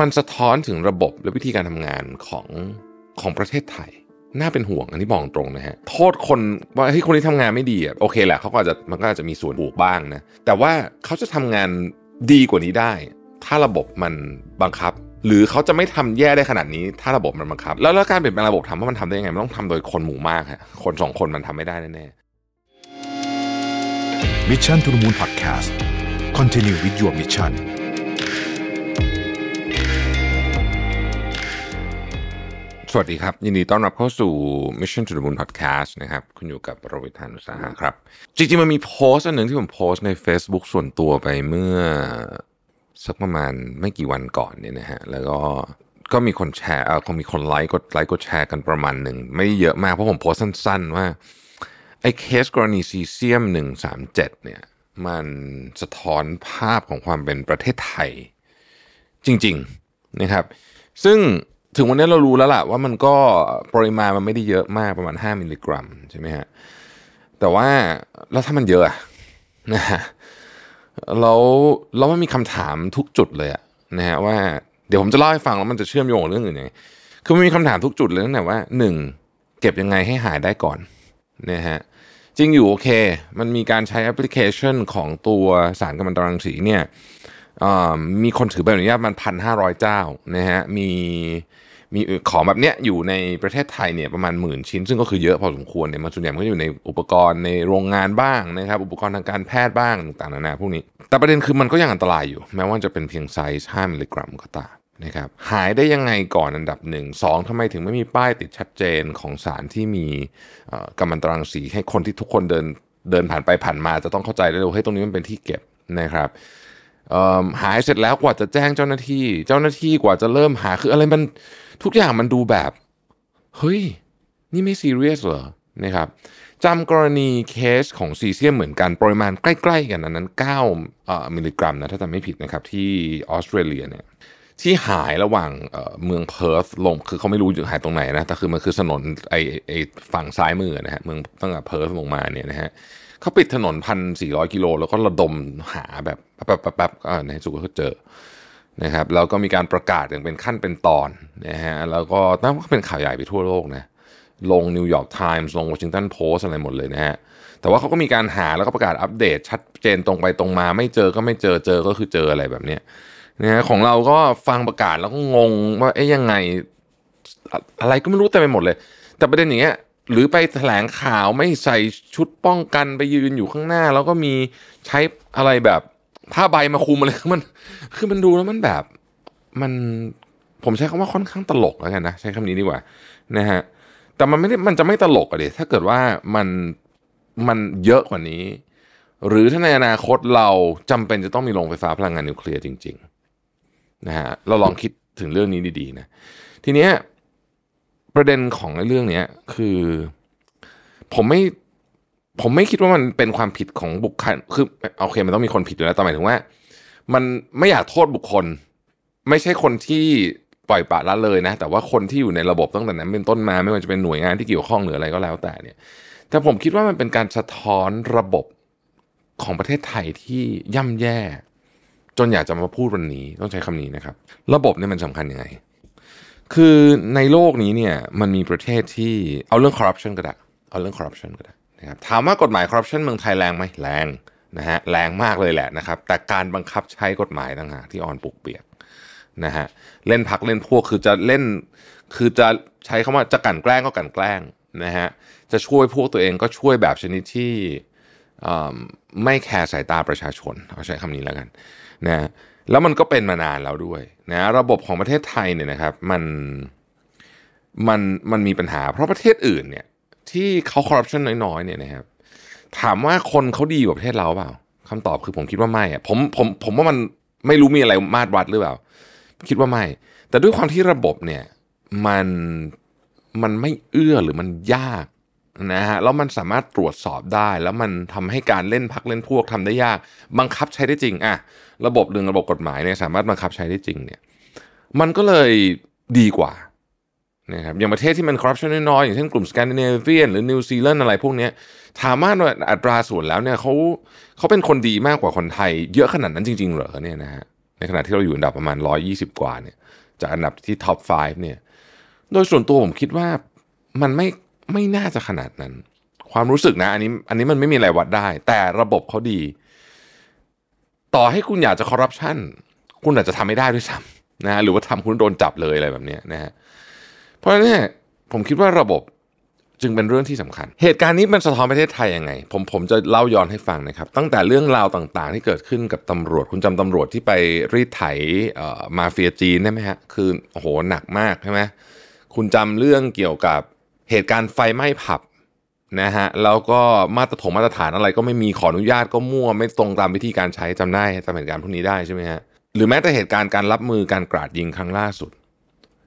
มันสะท้อนถึงระบบและวิธีการทำงานของของประเทศไทย น่าเป็นห่วงอันนี้บอกตรงนะฮะ โทษคนว่าเฮ้ยคนนี้ทำงานไม่ดีอะโอเคแหละเขาก็อาจจะมันก็อาจจะมีส่วนถูกบ้างนะ แต่ว่าเขาจะทำงานดีกว่านี้ได้ ถ้าระบบมันบังคับ หรือเขาจะไม่ทำแย่ได้ขนาดนี้ ถ้าระบบมันบังคับ แล้วแล้วการเปลี่ยนแปลงระบบทำว่ามันทำได้ยังไงมันต้องทำโดยคนหมู่มากฮะคนสองคนมันทำไม่ได้แน่ๆมิชชั่นทุ the Moon Podcast Continue with your mission สวัสดีครับ ยินดีต้อนรับเข้าสู่ Mission to the Moon Podcast นะครับ คุณอยู่กับโรวิทานุสาหะครับ จริงๆ มันมีโพสต์อันหนึ่งที่ผมโพสต์ใน Facebook ส่วนตัวไปเมื่อสักประมาณไม่กี่วันก่อนเนี่ยนะฮะ แล้วก็ก็มีคนแชร์เออคงมีคนไลค์กดไลค์กดแชร์กันประมาณหนึ่ง ไม่เยอะมากเพราะผมโพสต์สั้น ๆ ว่า ไอ้เคสกรณีซีเซียม 137 เนี่ย มันสะท้อนภาพของความเป็นประเทศไทย จริง ๆ นะครับ ซึ่ง ถึงวันนี้เรารู้แล้วล่ะว่ามันก็ปริมาณมันไม่ได้เยอะมากประมาณ 5 มิลลิกรัมใช่ไหมฮะแต่ว่าแล้วถ้ามันเยอะนะฮะแล้วแล้วมันมีคำถามทุกจุดเลยอะนะฮะว่าเดี๋ยวผมจะเล่าให้ฟังแล้วมันจะเชื่อมโยงเรื่องอื่นยังไงคือมันมีคำถามทุกจุดเลยตั้งแต่ว่าหนึ่งเก็บยังไงให้หายได้ก่อนนะฮะจริงอยู่โอเค มันมีการใช้แอปพลิเคชันของตัวสารกัมมันตรังสีเนี่ย มีคนถือใบอนุญาตมันพันห้าร้อยเจ้านะฮะมีมีของแบบเนี้ยอยู่ในประเทศไทยเนี่ยประมาณหมื่นชิ้น ซึ่งก็คือเยอะพอสมควรเนี่ยมันส่วนใหญ่มันก็อยู่ในอุปกรณ์ในโรงงานบ้างนะครับ อุปกรณ์ทางการแพทย์บ้างต่างๆนานาพวกนี้ แต่ประเด็นคือมันก็ยังอันตรายอยู่ แม้ว่าจะเป็นเพียงไซส์5มิลลิกรัมก็ตามนะครับหายได้ยังไงก่อนอันดับหนึ่งสองทำไมถึงไม่มีป้ายติดชัดเจนของสารที่มีกัมมันตรังสีให้คนที่ทุกคนเดินเดินผ่านไปผ่านมาจะต้องเข้าใจได้เลยว่าเฮ้ยตรงนี้มันเป็นที่เก็บนะครับ หายเสร็จแล้วกว่าจะแจ้งเจ้าหน้าที่ เจ้าหน้าที่กว่าจะเริ่มหาคืออะไรมันทุกอย่างมันดูแบบ เฮ้ย นี่ไม่ซีเรียสเหรอนะครับจำกรณีเคสของซีเซียมเหมือนกันปริมาณใกล้ๆกันนั้น9มิลลิกรัมนะถ้าจำไม่ผิดนะครับที่ออสเตรเลียเนี่ยที่หายระหว่างเมืองเพิร์ธลงคือเขาไม่รู้หายตรงไหนนะแต่คือมันคือถนนไอไอฝั่งซ้ายมือนะฮะเมืองตั้งแต่เพิร์ธลงมาเนี่ยนะฮะ เขาปิดถนนพันสี่ร้อยกิโลแล้วก็ระดมหาแบบแป๊บแป๊บในที่สุดก็เจอนะครับแล้วก็มีการประกาศอย่างเป็นขั้นเป็นตอนนะฮะแล้วก็ตั้งเป็นข่าวใหญ่ไปทั่วโลกนะลงนิวยอร์กไทมส์ลงวอชิงตันโพสต์อะไรหมดเลยนะฮะแต่ว่าเขาก็มีการหาแล้วก็ประกาศอัปเดต ชัดเจนตรงไปตรงมา ไม่เจอก็ไม่เจอเจอก็คือเจออะไรแบบเนี้ยนะฮะของเราก็ฟังประกาศแล้วก็งงว่าเอ๊ยยังไงอะไรก็ไม่รู้เต็มไปหมดเลย แต่ประเด็นอย่างเงี้ย หรือไปแถลงข่าวไม่ใส่ชุดป้องกันไปยืนอยู่ข้างหน้า แล้วก็มีใช้อะไรแบบผ้าใบมาคุมอะไรมัน คือมันดูแล้วมันแบบมันผมใช้คำว่าค่อนข้างตลกแล้วกันนะ ใช้คำนี้ดีกว่านะฮะแต่มันไม่ได้มันจะไม่ตลกอะเดถ้าเกิดว่ามันมันเยอะกว่านี้ หรือถ้าในอนาคตเราจำเป็นจะต้องมีโรงไฟฟ้าพลังงานนิวเคลียร์จริง ๆ นะฮะเราลองคิดถึงเรื่องนี้ดีๆนะทีเนี้ย ประเด็นของเรื่องเนี้ยคือ ผมไม่ผมไม่คิดว่ามันเป็นความผิดของบุคคลคือโอเค มันต้องมีคนผิดอยู่แล้วแต่หมายถึงว่า มันไม่อยากโทษบุคคล ไม่ใช่คนที่ปล่อยปละละเลยนะ แต่ว่าคนที่อยู่ในระบบตั้งแต่นั้นเป็นต้นมาไม่ว่าจะเป็นหน่วยงานที่เกี่ยวข้องหรืออะไรก็แล้วแต่เนี่ย แต่ผมคิดว่ามันเป็นการสะท้อนระบบของประเทศไทยที่ย่ำแย่ จนอยากจะมาพูดวันนี้ต้องใช้คำนี้นะครับ ระบบเนี่ยมันสำคัญยังไง คือในโลกนี้เนี่ยมันมีประเทศที่เอาเรื่องคอร์รัปชันก็ได้เอาเรื่องคอร์รัปชันก็ได้นะครับถามว่ากฎหมายคอร์รัปชันเมืองไทยแรงไหมแรงนะฮะแรงมากเลยแหละนะครับ แต่การบังคับใช้กฎหมายต่างหากที่อ่อนปุกเปียกนะฮะเล่นพักเล่นพวกคือจะเล่น คือจะใช้คำว่าจะกันแกล้งก็กันแกล้งนะฮะจะช่วยพวกตัวเองก็ช่วยแบบชนิดที่ไม่แคร์สายตาประชาชนเอาใช้คำนี้แล้วกันนะ แล้วมันก็เป็นมานานแล้วด้วยนะระบบของประเทศไทยเนี่ยนะครับมันมันมันมีปัญหา เพราะประเทศอื่นเนี่ยที่เขาคอร์รัปชันน้อยๆเนี่ยนะครับถามว่าคนเขาดีกว่าประเทศเราเปล่าคำตอบคือผมคิดว่าไม่อะผมผมผมว่ามันไม่รู้มีอะไรมาตรวัดหรือเปล่า คิดว่าไม่ แต่ด้วยความที่ระบบเนี่ยมันมันไม่เอื้อหรือมันยาก นะฮะแล้วมันสามารถตรวจสอบได้ แล้วมันทำให้การเล่นพักเล่นพวกทำได้ยาก บังคับใช้ได้จริงอะระบบหนึ่งระบบกฎหมายเนี่ยสามารถบังคับใช้ได้จริงเนี่ยมันก็เลยดีกว่านะครับอย่างประเทศที่มันคอร์รัปชันน้อยๆอย่างเช่นกลุ่มสแกนดิเนเวียนหรือนิวซีแลนด์อะไรพวกนี้ถามว่าอัตราส่วนแล้วเนี่ยเขาเขาเป็นคนดีมากกว่าคนไทย เยอะขนาดนั้นจริง ๆ เหรอเนี่ยนะฮะในขณะที่เราอยู่อันดับประมาณ 120 กว่าเนี่ยจากอันดับที่ top 5 เนี่ย โดยส่วนตัวผมคิดว่ามันไม่ ไม่น่าจะขนาดนั้น ความรู้สึกนะ อันนี้ อันนี้มันไม่มีอะไรวัดได้ แต่ระบบเขาดี ต่อให้คุณอยากจะคอร์รัปชันคุณอาจจะทำไม่ได้ด้วยซ้ำนะหรือว่าทำคุณโดนจับเลยอะไรแบบนี้นะฮะเพราะฉะนั้นผมคิดว่าระบบจึงเป็นเรื่องที่สำคัญ เหตุการณ์นี้มันสะท้อนประเทศไทยยังไง ผมผมจะเล่าย้อนให้ฟังนะครับ ตั้งแต่เรื่องราวต่างๆ ที่เกิดขึ้นกับตำรวจ คุณจำตำรวจที่ไปรีดไถ่มาเฟียจีนได้ไหมฮะ คือโอ้โหหนักมากใช่ไหมคุณจำเรื่องเกี่ยวกับ เหตุการณ์ไฟไหม้ผับนะฮะแล้วก็มาตรฐานมาตรฐานอะไรก็ไม่มีขออนุญาตก็มั่วไม่ตรงตามวิธีการใช้จำได้จำเหตุการณ์พวกนี้ได้ใช่ไหมฮะหรือแม้แต่เหตุการณ์การรับมือการกราดยิงครั้งล่าสุด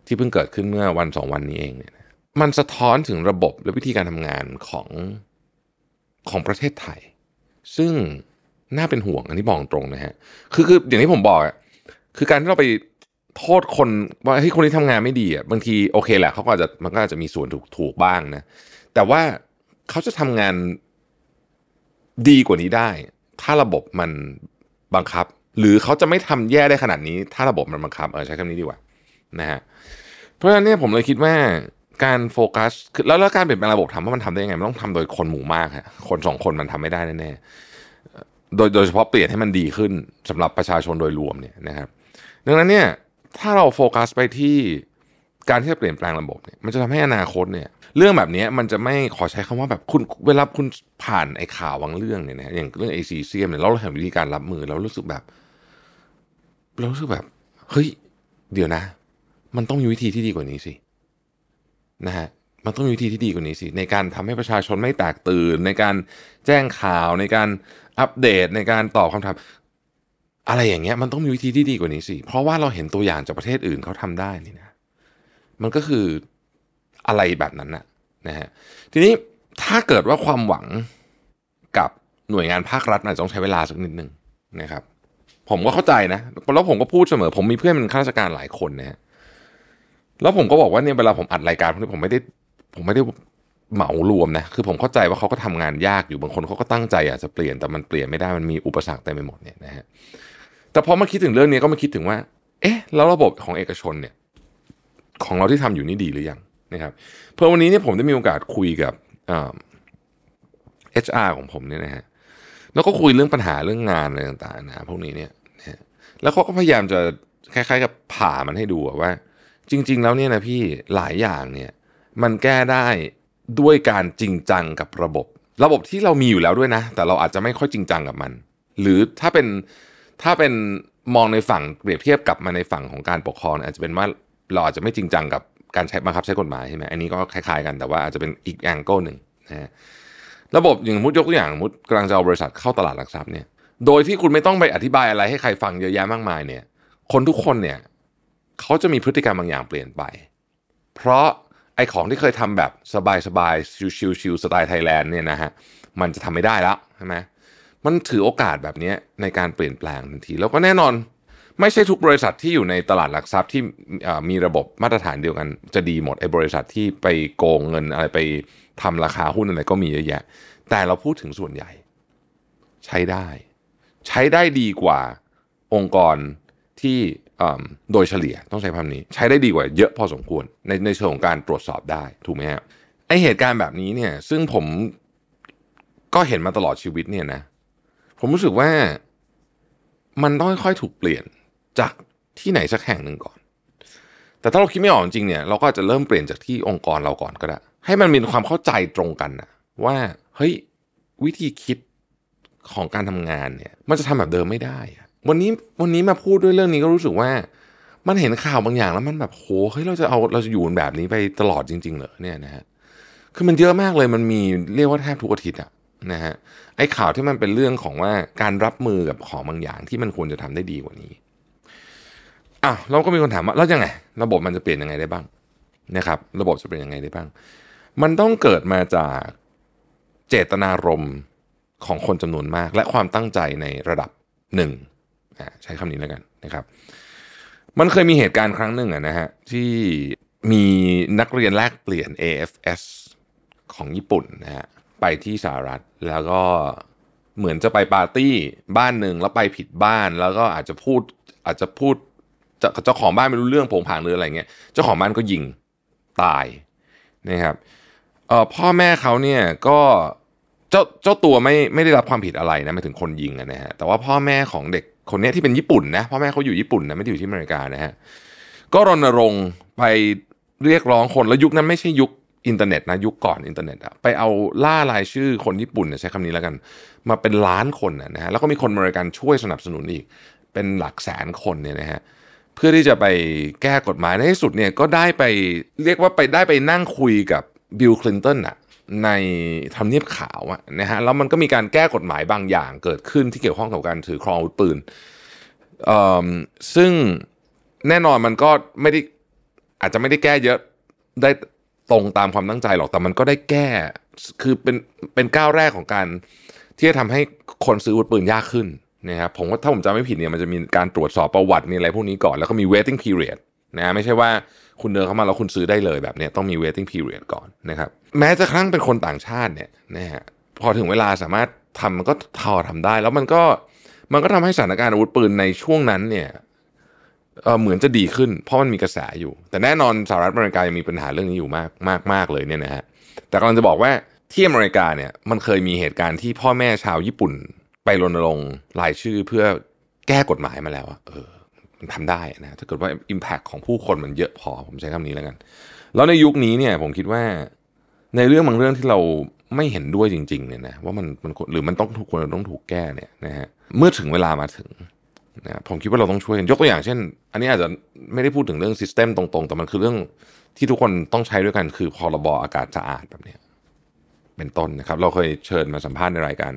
ที่เพิ่งเกิดขึ้นเมื่อวันสองวันนี้เองเนี่ยมันสะท้อนถึงระบบและวิธีการทำงานของของประเทศไทย ซึ่งน่าเป็นห่วงอันนี้บอกตรงนะฮะคือคืออย่างที่ผมบอกคือการที่เราไป โทษคนว่าเฮ้ยคนนี้ทำงานไม่ดีอะบางทีโอเคแหละเขาก็อาจจะมันก็อาจจะมีส่วนถูกถูกบ้างนะ แต่ว่าเขาจะทำงานดีกว่านี้ได้ ถ้าระบบมันบังคับ หรือเขาจะไม่ทำแย่ได้ขนาดนี้ ถ้าระบบมันบังคับเออใช้คำนี้ดีกว่านะฮะเพราะฉะนั้นเนี่ยผมเลยคิดว่าการโฟกัสคือแล้วแล้วการเปลี่ยนแปลงระบบทำว่ามันทำได้ยังไงมันต้องทำโดยคนหมู่มากฮะคนสองคนมันทำไม่ได้แน่ๆโดยโดยเฉพาะเปลี่ยนให้มันดีขึ้นสำหรับประชาชนโดยรวมเนี่ยนะครับ ดังนั้นเนี่ย ถ้าเราโฟกัสไปที่การที่จะเปลี่ยนแปลงระบบเนี่ยมันจะทำให้อนาคตเนี่ยเรื่องแบบนี้มันจะไม่ขอใช้คำว่าแบบคุณเวลาคุณผ่านไอ้ข่าวบางเรื่องเนี่ยนะอย่างเรื่องไอซีเซียมเนี่ยเราเห็นวิธีการรับมือเรารู้สึกแบบเรารู้สึกแบบเฮ้ยเดี๋ยวนะ มันต้องมีวิธีที่ดีกว่านี้สินะฮะมันต้องมีวิธีที่ดีกว่านี้สิ ในการทำให้ประชาชนไม่แตกตื่น ในการแจ้งข่าวในการอัปเดตในการตอบคำถาม อะไรอย่างเงี้ยมันต้องมีวิธีที่ดีกว่านี้สิ เพราะว่าเราเห็นตัวอย่างจากประเทศอื่นเขาทำได้นี่นะ มันก็คืออะไรแบบนั้นนะนะฮะ ทีนี้ถ้าเกิดว่าความหวังกับหน่วยงานภาครัฐอาจจะต้องใช้เวลาสักนิดหนึ่งนะครับ ผมก็เข้าใจนะ แล้วผมก็พูดเสมอ ผมมีเพื่อนเป็นข้าราชการหลายคนนะฮะ แล้วผมก็บอกว่าเนี่ยเวลาผมอัดรายการพวกนี้ผมไม่ได้ ผมไม่ได้ เหมารวมนะคือผมเข้าใจว่าเขาก็ทำงานยากอยู่บางคนเขาก็ตั้งใจอยากจะเปลี่ยนแต่มันเปลี่ยนไม่ได้มันมีอุปสรรคเต็มไปหมดเนี่ยนะฮะแต่พอมาคิดถึงเรื่องนี้ก็มาคิดถึงว่า เอ๊ะ แล้วระบบของเอกชนเนี่ย ของเราที่ทำอยู่นี่ดีหรือยังนะครับเพื่อวันนี้เนี่ยผมได้มีโอกาสคุยกับเอชอาร์ของผมเนี่ยนะฮะแล้วก็คุยเรื่องปัญหาเรื่องงานอะไรต่างๆนะพวกนี้เนี่ยนะแล้วเขาก็พยายามจะคล้าย ๆ กับผ่ามันให้ดูว่า จริง ๆ แล้วเนี่ยนะพี่หลายอย่างเนี่ย มันแก้ได้ ด้วยการจริงจังกับระบบ ระบบที่เรามีอยู่แล้วด้วยนะ แต่เราอาจจะไม่ค่อยจริงจังกับมัน หรือถ้าเป็นถ้าเป็นมองในฝั่งเปรียบเทียบกลับมาในฝั่งของการปกครอง อาจจะเป็นว่าเราอาจจะไม่จริงจังกับการใช้บังคับใช้กฎหมายใช่ไหมอันนี้ก็คล้ายๆกันแต่ว่าอาจจะเป็นอีก angle หนึ่งนะฮะระบบอย่างสมมุติยกตัวอย่างสมมุติกำลังจะเอาบริษัทเข้าตลาดหลักทรัพย์เนี่ยโดยที่คุณไม่ต้องไปอธิบายอะไรให้ใครฟังเยอะแยะมากมายเนี่ย คนทุกคนเนี่ยเขาจะมีพฤติกรรมบางอย่างเปลี่ยนไป เพราะ ไอ้ของที่เคยทำแบบสบายๆชิวๆสไตล์ไทยแลนด์เนี่ยนะฮะมันจะทำไม่ได้แล้วใช่ไหมมันถือโอกาสแบบนี้ในการเปลี่ยนแปลงทันที แล้วก็แน่นอน ไม่ใช่ทุกบริษัทที่อยู่ในตลาดหลักทรัพย์ที่มีระบบมาตรฐานเดียวกันจะดีหมดไอ้บริษัทที่ไปโกงเงินอะไรไปทำราคาหุ้นอะไรก็มีเยอะแยะ แต่เราพูดถึงส่วนใหญ่ ใช้ได้ ใช้ได้ดีกว่าองค์กรที่ โดยเฉลี่ยต้องใช้คำนี้ ใช้ได้ดีกว่าเยอะพอสมควร ในในเชิงของการตรวจสอบได้ถูกไหมฮะไอเหตุการณ์แบบนี้เนี่ย ซึ่งผมก็เห็นมาตลอดชีวิตเนี่ยนะ ผมรู้สึกว่ามันต้องค่อยๆถูกเปลี่ยนจากที่ไหนสักแห่งหนึ่งก่อน แต่ถ้าเราคิดไม่ออกจริงเนี่ย เราก็จะเริ่มเปลี่ยนจากที่องค์กรเราก่อนก็ได้ ให้มันมีความเข้าใจตรงกันนะว่าเฮ้ยวิธีคิดของการทำงานเนี่ย มันจะทำแบบเดิมไม่ได้ วันนี้วันนี้มาพูดด้วยเรื่องนี้ก็รู้สึกว่า มันเห็นข่าวบางอย่างแล้วมันแบบโหเฮ้ยเราจะเอาเราจะอยู่แบบนี้ไปตลอดจริง ๆ เหรอเนี่ยนะฮะคือมันเยอะมากเลยมันมีเรียกว่าแทบทุกอาทิตย์อะนะฮะไอ้ข่าวที่มันเป็นเรื่องของว่าการรับมือกับของบางอย่างที่มันควรจะทำได้ดีกว่านี้อะเราก็มีคนถามว่าแล้วยังไง ระบบมันจะเปลี่ยนยังไงได้บ้างนะครับ ระบบจะเป็นยังไงได้บ้าง มันต้องเกิดมาจากเจตนารมณ์ของคนจำนวนมาก และความตั้งใจในระดับหนึ่ง ใช้คำนี้แล้วกันนะครับ มันเคยมีเหตุการณ์ครั้งหนึ่งนะฮะที่มีนักเรียนแลกเปลี่ยน AFS ของญี่ปุ่นนะฮะไปที่สหรัฐแล้วก็เหมือนจะไปปาร์ตี้บ้านหนึ่งแล้วไปผิดบ้าน แล้วก็อาจจะพูดอาจจะพูดเจ้าของบ้านไม่รู้เรื่องโผงผางหรืออะไรเงี้ยเจ้าของบ้านก็ยิงตายนะครับเอ่อพ่อแม่เขาเนี่ยก็เจ้าเจ้าตัวไม่ไม่ได้รับความผิดอะไรนะหมายถึงคนยิงนะฮะแต่ว่าพ่อแม่ของเด็ก คนนี้ที่เป็นญี่ปุ่นนะพ่อแม่เขาอยู่ญี่ปุ่นนะไม่ได้อยู่ที่อเมริกานะฮะก็รณรงค์ไปเรียกร้องคนแล้วยุคนั้นไม่ใช่ยุคอินเทอร์เน็ตนะยุคก่อนอินเทอร์เน็ตอะไปเอาล่ารายชื่อคนญี่ปุ่นเนี่ยใช้คำนี้แล้วกัน มาเป็นล้านคนนะฮะแล้วก็มีคนอเมริกันช่วยสนับสนุนอีก เป็นหลักแสนคนเนี่ยนะฮะเพื่อที่จะไปแก้กฎหมายในที่สุดเนี่ยก็ได้ไปเรียกว่าไปได้ไปนั่งคุยกับบิลคลินตันอะ ในทำเนียบขาวอะนะฮะแล้วมันก็มีการแก้กฎหมายบางอย่างเกิดขึ้นที่เกี่ยวข้องกับการถือครองอาวุธปืนเอ่อซึ่งแน่นอนมันก็ไม่ได้อาจจะไม่ได้แก้เยอะได้ตรงตามความตั้งใจหรอกแต่มันก็ได้แก้คือเป็นเป็นก้าวแรกของการที่จะทำให้คนซื้ออาวุธปืนยากขึ้นนะครับผมว่าถ้าผมจำไม่ผิดเนี่ยมันจะมีการตรวจสอบประวัติมีอะไรพวกนี้ก่อนแล้วก็มี waiting period นะไม่ใช่ว่า คุณเดินเข้ามาแล้วคุณซื้อได้เลยแบบนี้ต้องมี waiting period ก่อนนะครับแม้จะครั้งเป็นคนต่างชาติเนี่ยนะฮะพอถึงเวลาสามารถทำมันก็ทอทำได้ แล้วมันก็มันก็ทำให้สถานการณ์อาวุธปืนในช่วงนั้นเนี่ยเเหมือนจะดีขึ้น เพราะมันมีกระแสอยู่ แต่แน่นอนสหรัฐอเมริกายังมีปัญหาเรื่องนี้อยู่มากมากมากเลยเนี่ยนะฮะแต่กำลังจะบอกว่าที่อเมริกาเนี่ยมันเคยมีเหตุการณ์ที่พ่อแม่ชาวญี่ปุ่น ไปรณรงค์รายชื่อเพื่อแก้กฎหมายมาแล้วอะเออ ทำได้นะถ้าเกิดว่า Impact ของผู้คนมันเยอะพอผมใช้คำนี้แล้วกัน แล้วในยุคนี้เนี่ยผมคิดว่าในเรื่องบางเรื่องที่เราไม่เห็นด้วยจริงๆเนี่ยนะว่ามันมันหรือมันต้องถูกควรต้องถูกแก้เนี่ยนะฮะเมื่อถึงเวลามาถึงนะผมคิดว่าเราต้องช่วยกันยกตัวอย่างเช่น อันนี้อาจจะไม่ได้พูดถึงเรื่องซิสเต็มตรงๆ แต่มันคือเรื่องที่ทุกคนต้องใช้ด้วยกันคือพรบอากาศสะอาดแบบเนี้ยเป็นต้นนะครับ เราเคยเชิญมาสัมภาษณ์ในรายการ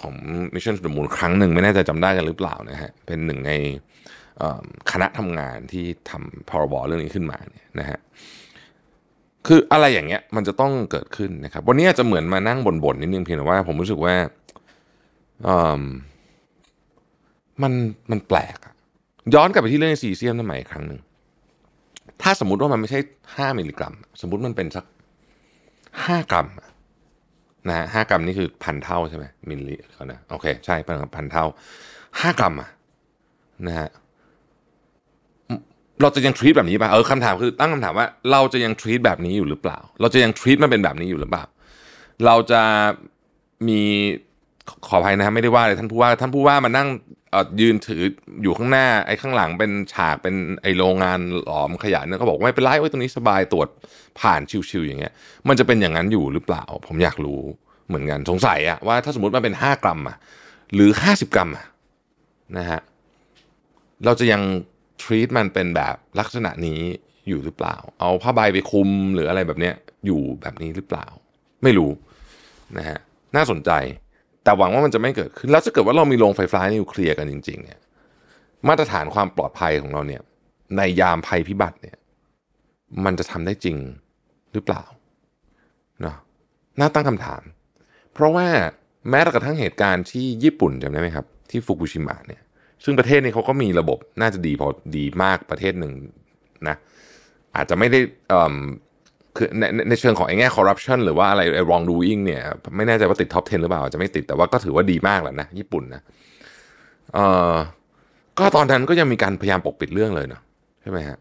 ของ Mission to the Moon ครั้งหนึ่งไม่แน่ใจจำได้กันหรือเปล่านะฮะเป็นหนึ่งใน คณะทำงานที่ทำพรบเรื่องนี้ขึ้นมาเนี่ยนะฮะคืออะไรอย่างเงี้ยมันจะต้องเกิดขึ้นนะครับ วันนี้อาจจะเหมือนมานั่งบ่นๆนิดนึงเพียงแต่ว่าผมรู้สึกว่าอืมมันมันแปลกอะย้อนกลับไปที่เรื่องซีเซียมนั่นใหม่อีกครั้งหนึ่งถ้าสมมติว่ามันไม่ใช่ห้ามิลลิกรัม สมมติมันเป็นสักห้ากรัมนะฮะห้ากรัมนี่คือพันเท่าใช่ไหมมิลลิเขานะโอเค ใช่เป็นพันเท่าห้ากรัมอะนะฮะ เราจะยังทรีตแบบนี้ป่ะเออคำถามคือตั้งคำถามว่าเราจะยังทรีตแบบนี้อยู่หรือเปล่า เราจะยังทรีตมันเป็นแบบนี้อยู่หรือเปล่า เราจะมีขออภัยนะฮะไม่ได้ว่าเลยท่านผู้ว่าท่านผู้ว่ามานั่งยืนถืออยู่ข้างหน้าไอ้ข้างหลังเป็นฉากเป็นไอ้โรงงานหลอมขยะเนี่ยก็บอกไม่เป็นไรไว้ยตรงนี้สบายตรวจผ่านชิวๆอย่างเงี้ย มันจะเป็นอย่างนั้นอยู่หรือเปล่า ผมอยากรู้เหมือนกันสงสัยอะว่าถ้าสมมติมันเป็นห้ากรัมอะหรือห้าสิบกรัมอะนะฮะเราจะยัง ทรีตมันเป็นแบบลักษณะนี้อยู่หรือเปล่า เอาผ้าใบไปคุมหรืออะไรแบบเนี้ยอยู่แบบนี้หรือเปล่า ไม่รู้นะฮะน่าสนใจ แต่หวังว่ามันจะไม่เกิดขึ้น แล้วถ้าเกิดว่าเรามีโรงไฟฟ้านิวเคลียร์กันจริง ๆ เนี่ย มาตรฐานความปลอดภัยของเราเนี่ย ในยามภัยพิบัติเนี่ย มันจะทำได้จริงหรือเปล่าเนาะน่าตั้งคำถาม เพราะว่าแม้กระทั่งเหตุการณ์ที่ญี่ปุ่นจำได้ไหมครับ ที่ฟุกุชิมะเนี่ย ซึ่งประเทศนี้เขาก็มีระบบน่าจะดีพอดีมากประเทศหนึ่งนะอาจจะไม่ได้เออคือในในในเชิงของไอ้แง่คอร์รัปชันหรือว่าอะไรไอ้ wrong doing เนี่ย ไม่แน่ใจว่าติดท็อป 10 หรือเปล่าอาจจะไม่ติดแต่ว่าก็ถือว่าดีมากแล้วนะ ญี่ปุ่นนะเอ่อก็ตอนนั้นก็ยังมีการพยายามปกปิดเรื่องเลยเนาะใช่ไหมฮะ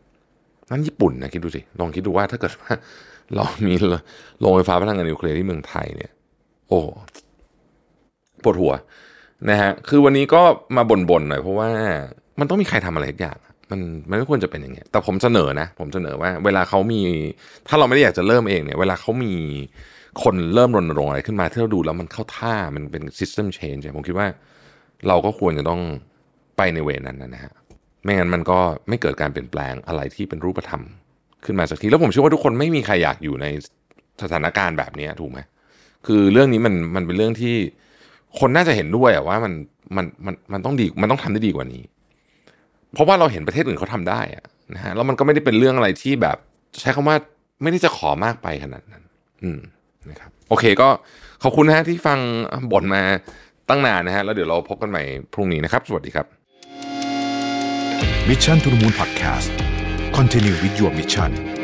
นั่นญี่ปุ่นนะคิดดูสิลองคิดดูว่าถ้าเกิดว่าเรามีโรงไฟฟ้าพลังงานนิวเคลียร์ที่เมืองไทยเนี่ย โอ้ปวดหัว นะฮะคือวันนี้ก็มาบ่นๆหน่อยเพราะว่ามันต้องมีใครทำอะไรสักอย่างมันมันไม่ควรจะเป็นอย่างเงี้ยแต่ผมเสนอนะ ผมเสนอว่า เวลาเขามี ถ้าเราไม่ได้อยากจะเริ่มเองเนี่ย เวลาเขามีคนเริ่มรณรงค์อะไรขึ้นมาที่เราดูแล้วมันเข้าท่ามันเป็น system change เนี่ยผมคิดว่าเราก็ควรจะต้องไปในเวนั้นนะฮะไม่งั้นมันก็ไม่เกิดการเปลี่ยนแปลงอะไรที่เป็นรูปธรรมขึ้นมาสักทีแล้วผมเชื่อว่าทุกคนไม่มีใครอยากอยู่ในสถานการณ์แบบนี้ถูกไหมคือเรื่องนี้มันมันเป็นเรื่องที่ คนน่าจะเห็นด้วยอะว่ามันมันมันมันต้องดีมันต้องทำได้ดีกว่านี้ เพราะว่าเราเห็นประเทศอื่นเขาทำได้อะนะฮะแล้วมันก็ไม่ได้เป็นเรื่องอะไรที่แบบ ใช้คำว่าไม่ได้จะขอมากไปขนาดนั้น อืมนะครับโอเคก็ขอบคุณนะฮะที่ฟังบ่นมาตั้งนานนะฮะแล้วเดี๋ยวเราพบกันใหม่พรุ่งนี้นะครับ สวัสดีครับ Mission to the Moon Podcast Continue with your mission